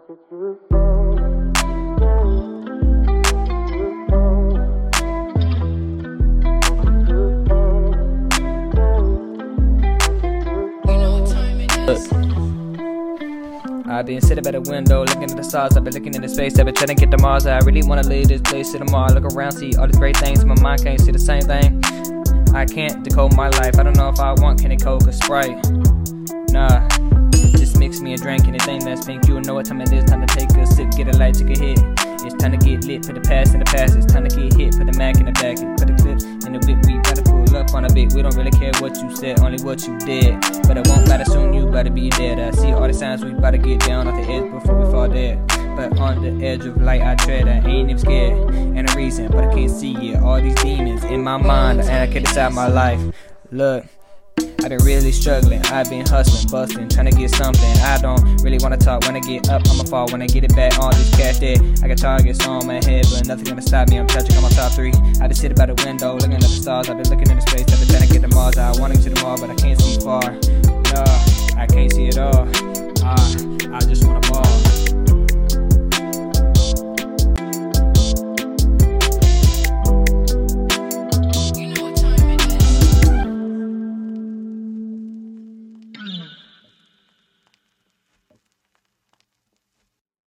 I've been sitting by the window, looking at the stars. I've been looking into space. I've been trying to get to Mars. I really wanna leave this place to the tomorrow. Look around, see all these great things. My mind can't see the same thing. I can't decode my life. I don't know if I want Kenny Coke or Sprite. Nah, mix me a drink, anything that's pink. You'll know what time it is. Time to take a sip, get a light, take a hit. It's time to get lit, put the past in the past. It's time to get hit, put the Mac in the back, put the clip in the whip. We gotta pull up on a bit. We don't really care what you said, only what you did. But it won't matter soon, you better be dead. I see all the signs, we better get down off the edge before we fall dead. But on the edge of light, I tread. I ain't even scared. And a reason, but I can't see it. All these demons in my mind, and I can't decide my life. Look. I've been really struggling, I've been hustling, busting, trying to get something. I don't really wanna talk when I get up, I'ma fall when I get it back. All this cash there, I got targets on my head, but nothing gonna stop me. I'm touching on my top three. I've been sitting by the window, looking at the stars. I've been looking in the space, been trying to get to Mars. I wanna get to the Mars, but I can't see far.